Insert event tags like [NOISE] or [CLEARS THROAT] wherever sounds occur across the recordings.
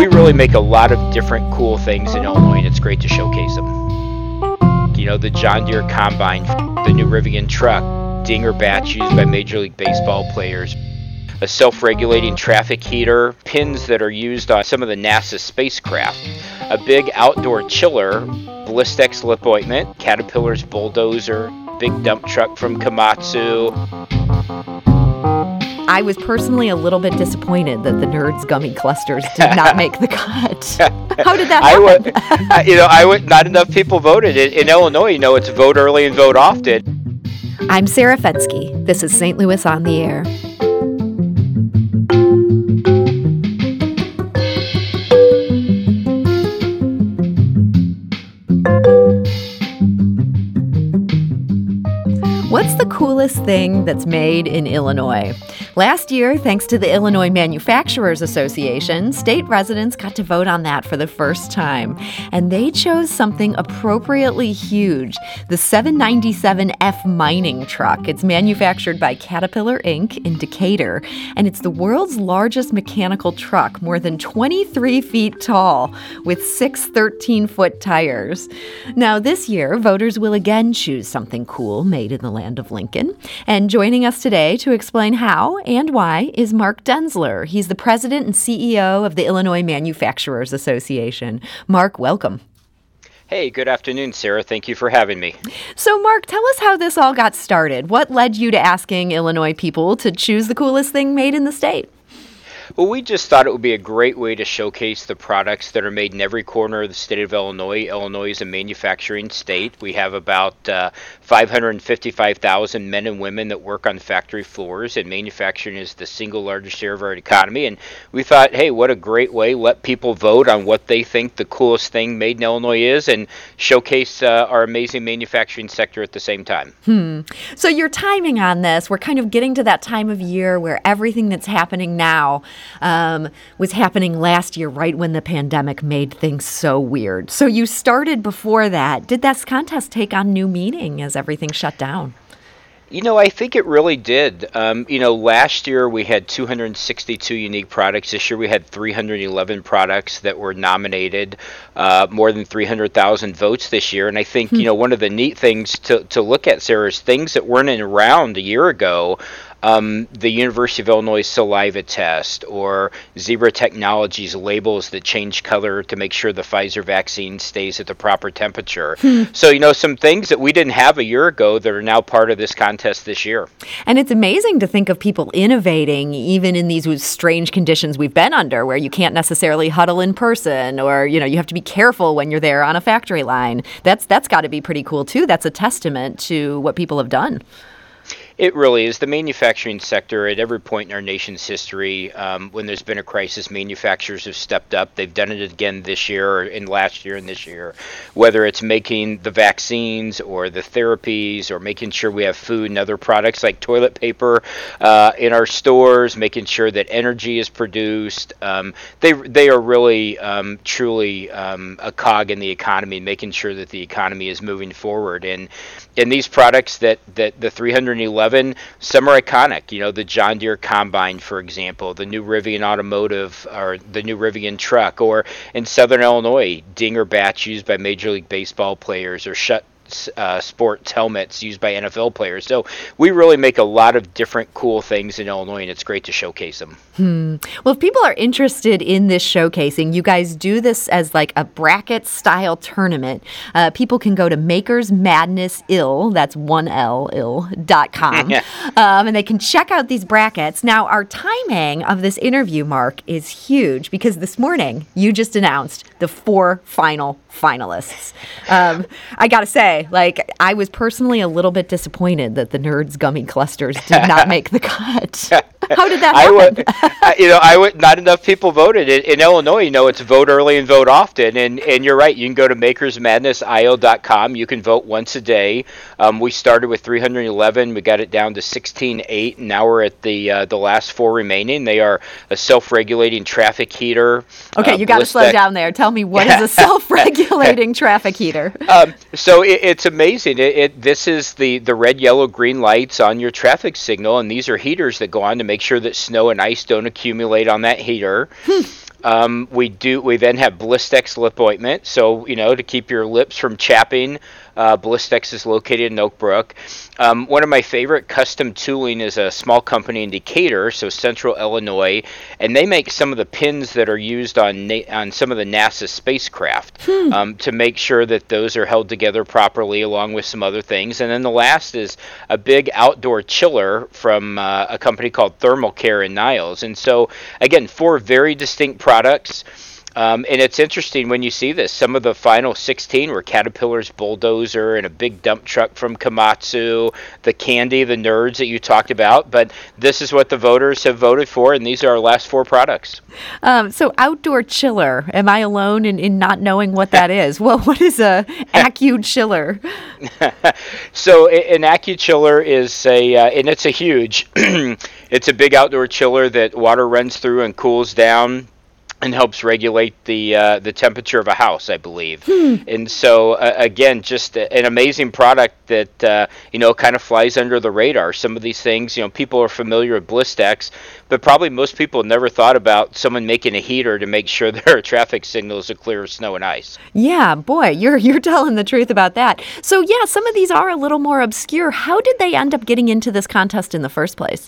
we really make a lot of different cool things in Illinois, and it's great to showcase them. You know, the John Deere Combine, the new Rivian truck, dinger bats used by Major League Baseball players, a self regulating traffic heater, pins that are used on some of the NASA spacecraft, a big outdoor chiller, Blistex lip ointment, Caterpillar's bulldozer, big dump truck from Komatsu. I was personally a little bit disappointed that the Nerds gummy clusters did not make the cut. [LAUGHS] How did that happen? I [LAUGHS] would, I- you know, I would. Not enough people voted in, in Illinois. You know, it's vote early and vote often. I'm Sarah Fenske. This is St. Louis on the Air. What's the coolest thing that's made in Illinois? Last year, thanks to the Illinois Manufacturers Association, state residents got to vote on that for the first time. And they chose something appropriately huge the 797F mining truck. It's manufactured by Caterpillar Inc. in Decatur, and it's the world's largest mechanical truck, more than 23 feet tall, with six 13 foot tires. Now, this year, voters will again choose something cool made in the land of Lincoln. And joining us today to explain how and why is Mark Denzler. He's the president and CEO of the Illinois Manufacturers Association. Mark, welcome. Hey, good afternoon, Sarah. Thank you for having me. So, Mark, tell us how this all got started. What led you to asking Illinois people to choose the coolest thing made in the state? Well, we just thought it would be a great way to showcase the products that are made in every corner of the state of Illinois. Illinois is a manufacturing state. We have about uh, 555,000 men and women that work on factory floors, and manufacturing is the single largest share of our economy. And we thought, hey, what a great way! Let people vote on what they think the coolest thing made in Illinois is, and showcase uh, our amazing manufacturing sector at the same time. Hmm. So, your timing on this, we're kind of getting to that time of year where everything that's happening now um, was happening last year, right when the pandemic made things so weird. So, you started before that. Did that contest take on new meaning as everything shut down? You know, I think it really did. Um, you know, last year we had 262 unique products. This year we had 311 products that were nominated, uh, more than 300,000 votes this year. And I think, you know, one of the neat things to, to look at, Sarah, is things that weren't around a year ago. Um, the University of Illinois saliva test or Zebra Technologies labels that change color to make sure the Pfizer vaccine stays at the proper temperature. So, you know, some things that we didn't have a year ago that are now part of this contest this year. And it's amazing to think of people innovating even in these strange conditions we've been under where you can't necessarily huddle in person or you know you have to be careful when you're there on a factory line. That's that's got to be pretty cool too. That's a testament to what people have done. It really is. The manufacturing sector, at every point in our nation's history, um, when there's been a crisis, manufacturers have stepped up. They've done it again this year, and last year, and this year. Whether it's making the vaccines or the therapies, or making sure we have food and other products like toilet paper uh, in our stores, making sure that energy is produced. Um, they they are really um, truly um, a cog in the economy, making sure that the economy is moving forward. And and these products that that the 311 some are iconic. You know the john deere combine for example the new rivian automotive or the new rivian truck or in southern illinois dinger bats used by major league baseball players or Schutt uh, sports helmets used by NFL players. So we really make a lot of different cool things in Illinois, and it's great to showcase them. Hmm. Well, if people are interested in this showcasing, you guys do this as like a bracket style tournament. Uh, people can go to Makers Madness Ill, that's one L ill dot com, [LAUGHS] um, and they can check out these brackets. Now, our timing of this interview, Mark, is huge because this morning you just announced the four final finalists. Um, I got to say, like, I was personally a little bit disappointed that the Nerds gummy clusters did not [LAUGHS] make the cut. How did that happen? I would, you know, I would not enough people voted in, in, Illinois. You know, it's vote early and vote often, and and you're right. You can go to makersmadnessil.com. You can vote once a day. Um, we started with 311. We got it down to 16.8, and now we're at the uh, the last four remaining. They are a self-regulating traffic heater. Okay, uh, you got to slow down there. Tell me what is a [LAUGHS] self-regulating traffic heater? Um, so it, it's amazing. It, it this is the the red, yellow, green lights on your traffic signal, and these are heaters that go on to make sure that snow and ice don't accumulate on that heater. Um, we do. We then have Blistex lip ointment, so you know to keep your lips from chapping. Uh, Blistex is located in Oak Brook. Um, one of my favorite custom tooling is a small company in Decatur, so Central Illinois, and they make some of the pins that are used on na- on some of the NASA spacecraft hmm. um, to make sure that those are held together properly, along with some other things. And then the last is a big outdoor chiller from uh, a company called Thermal Care in Niles. And so again, four very distinct products. Um, and it's interesting when you see this. Some of the final 16 were Caterpillar's bulldozer and a big dump truck from Komatsu, the candy, the nerds that you talked about. But this is what the voters have voted for, and these are our last four products. Um, so, outdoor chiller. Am I alone in, in not knowing what that is? Well, [LAUGHS] what is a Accu chiller? [LAUGHS] so, an Accu chiller is a, uh, and it's a huge, [CLEARS THROAT] it's a big outdoor chiller that water runs through and cools down and helps regulate the uh, the temperature of a house, I believe. Hmm. And so uh, again, just an amazing product that uh, you know kind of flies under the radar. Some of these things, you know, people are familiar with Blistex, but probably most people never thought about someone making a heater to make sure [LAUGHS] their traffic signals are clear of snow and ice. Yeah, boy, you're [LAUGHS] you're telling the truth about that. So yeah, some of these are a little more obscure. How did they end up getting into this contest in the first place?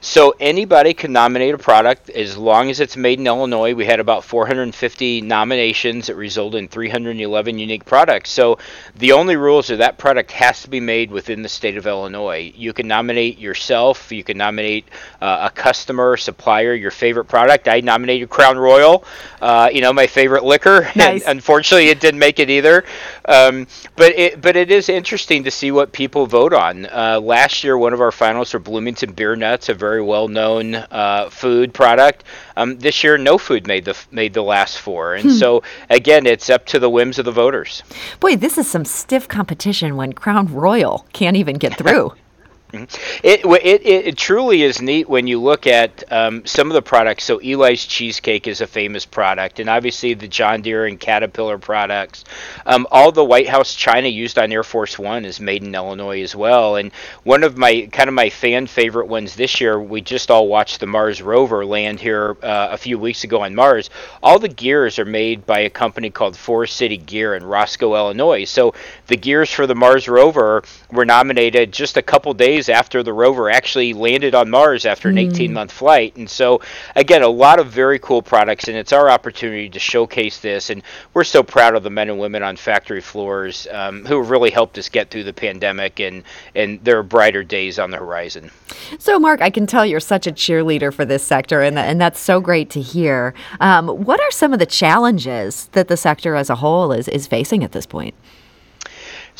So anybody can nominate a product as long as it's made in Illinois. We had about 450 nominations that resulted in 311 unique products. So the only rules are that product has to be made within the state of Illinois. You can nominate yourself. You can nominate uh, a customer, supplier, your favorite product. I nominated Crown Royal, uh, you know, my favorite liquor. [LAUGHS] Nice. And unfortunately, it didn't make it either. Um, but it but it is interesting to see what people vote on. Uh, last year, one of our finalists were Bloomington Beer Nuts, a very very well known uh, food product. Um, this year, no food made the made the last four, and hmm. so again, it's up to the whims of the voters. Boy, this is some stiff competition when Crown Royal can't even get through. [LAUGHS] Mm-hmm. It, it, it, truly is neat when you look at um, some of the products. So Eli's cheesecake is a famous product, and obviously the John Deere and Caterpillar products. Um, all the White House china used on Air Force One is made in Illinois as well. And one of my kind of my fan favorite ones this year, we just all watched the Mars rover land here uh, a few weeks ago on Mars. All the gears are made by a company called Forest City Gear in Roscoe, Illinois. So the gears for the Mars rover were nominated just a couple days days after the rover actually landed on Mars after an mm. 18 month flight. And so, again, a lot of very cool products, and it's our opportunity to showcase this. And we're so proud of the men and women on factory floors um, who have really helped us get through the pandemic, and, and there are brighter days on the horizon. So, Mark, I can tell you're such a cheerleader for this sector, and, and that's so great to hear. Um, what are some of the challenges that the sector as a whole is, is facing at this point?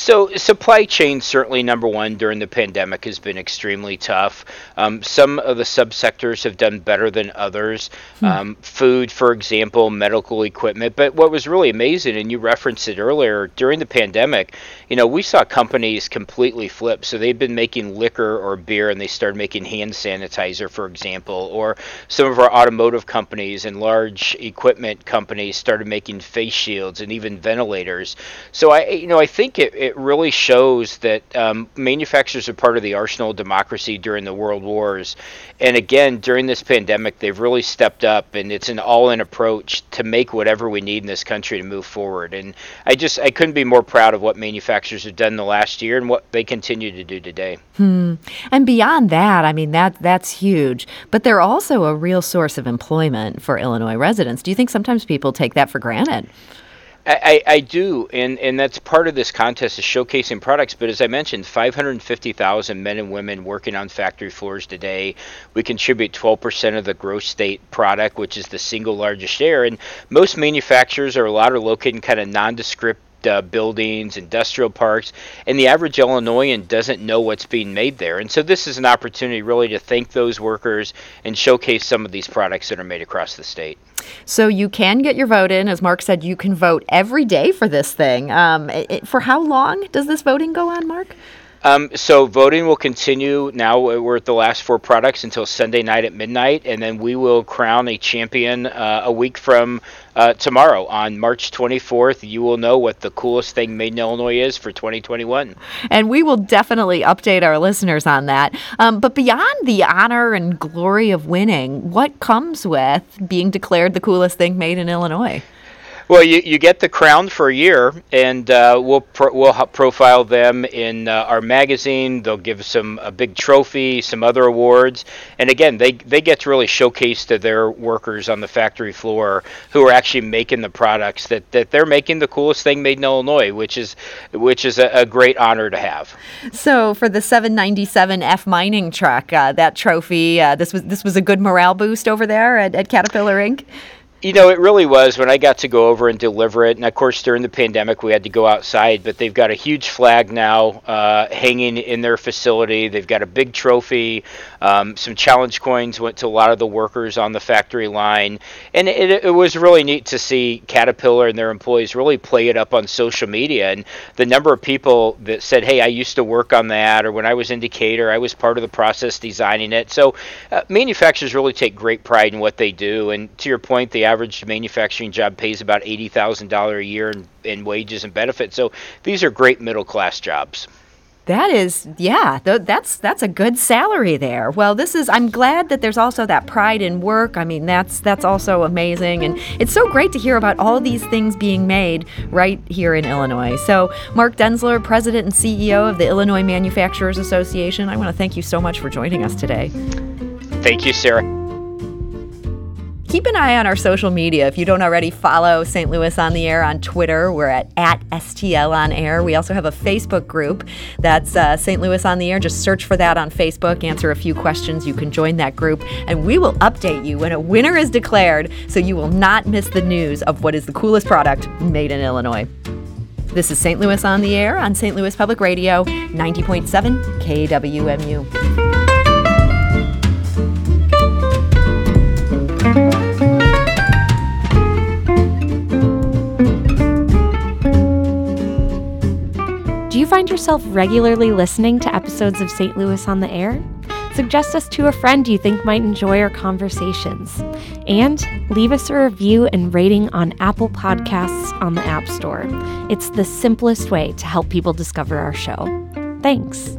So supply chain certainly number one during the pandemic has been extremely tough. Um, some of the subsectors have done better than others. Hmm. Um, food, for example, medical equipment. But what was really amazing, and you referenced it earlier, during the pandemic, you know, we saw companies completely flip. So they've been making liquor or beer, and they started making hand sanitizer, for example. Or some of our automotive companies and large equipment companies started making face shields and even ventilators. So I, you know, I think it, it it really shows that um, manufacturers are part of the arsenal of democracy during the world wars. And again, during this pandemic, they've really stepped up, and it's an all-in approach to make whatever we need in this country to move forward. And I just I couldn't be more proud of what manufacturers have done the last year and what they continue to do today. Hmm. And beyond that, I mean that that's huge. But they're also a real source of employment for Illinois residents. Do you think sometimes people take that for granted? I, I, do, and, and that's part of this contest is showcasing products. But as I mentioned, 550,000 men and women working on factory floors today. We contribute 12% of the gross state product, which is the single largest share. And most manufacturers are a lot are located in kind of nondescript uh, buildings, industrial parks, and the average Illinoisan doesn't know what's being made there. And so this is an opportunity really to thank those workers and showcase some of these products that are made across the state. So you can get your vote in. As Mark said, you can vote every day for this thing. Um, it, for how long does this voting go on, Mark? Um, so voting will continue. Now we're at the last four products until Sunday night at midnight, and then we will crown a champion uh, a week from uh, tomorrow on March 24th. You will know what the coolest thing made in Illinois is for 2021. And we will definitely update our listeners on that. Um, but beyond the honor and glory of winning, what comes with being declared the coolest thing made in Illinois? Well, you, you get the crown for a year, and uh, we'll pro- we'll profile them in uh, our magazine. They'll give some a big trophy, some other awards, and again, they they get to really showcase to their workers on the factory floor who are actually making the products that, that they're making the coolest thing made in Illinois, which is which is a, a great honor to have. So for the 797 F mining truck, uh, that trophy, uh, this was this was a good morale boost over there at, at Caterpillar Inc. You know, it really was when I got to go over and deliver it. And of course, during the pandemic, we had to go outside, but they've got a huge flag now uh, hanging in their facility. They've got a big trophy. Um, some challenge coins went to a lot of the workers on the factory line. And it, it, was really neat to see Caterpillar and their employees really play it up on social media. And the number of people that said, hey, I used to work on that, or when I was in Decatur, I was part of the process designing it. So uh, manufacturers really take great pride in what they do. And to your point, the average manufacturing job pays about $80,000 a year in, in wages and benefits. So these are great middle class jobs. That is, yeah, th- that's that's a good salary there. Well, this is. I'm glad that there's also that pride in work. I mean, that's that's also amazing, and it's so great to hear about all these things being made right here in Illinois. So, Mark Denzler, President and CEO of the Illinois Manufacturers Association, I want to thank you so much for joining us today. Thank you, Sarah. Keep an eye on our social media. If you don't already follow St. Louis on the Air on Twitter, we're at, at STL on Air. We also have a Facebook group that's uh, St. Louis on the Air. Just search for that on Facebook, answer a few questions. You can join that group, and we will update you when a winner is declared so you will not miss the news of what is the coolest product made in Illinois. This is St. Louis on the Air on St. Louis Public Radio, 90.7 KWMU. Do you find yourself regularly listening to episodes of St. Louis on the Air? Suggest us to a friend you think might enjoy our conversations. And leave us a review and rating on Apple Podcasts on the App Store. It's the simplest way to help people discover our show. Thanks.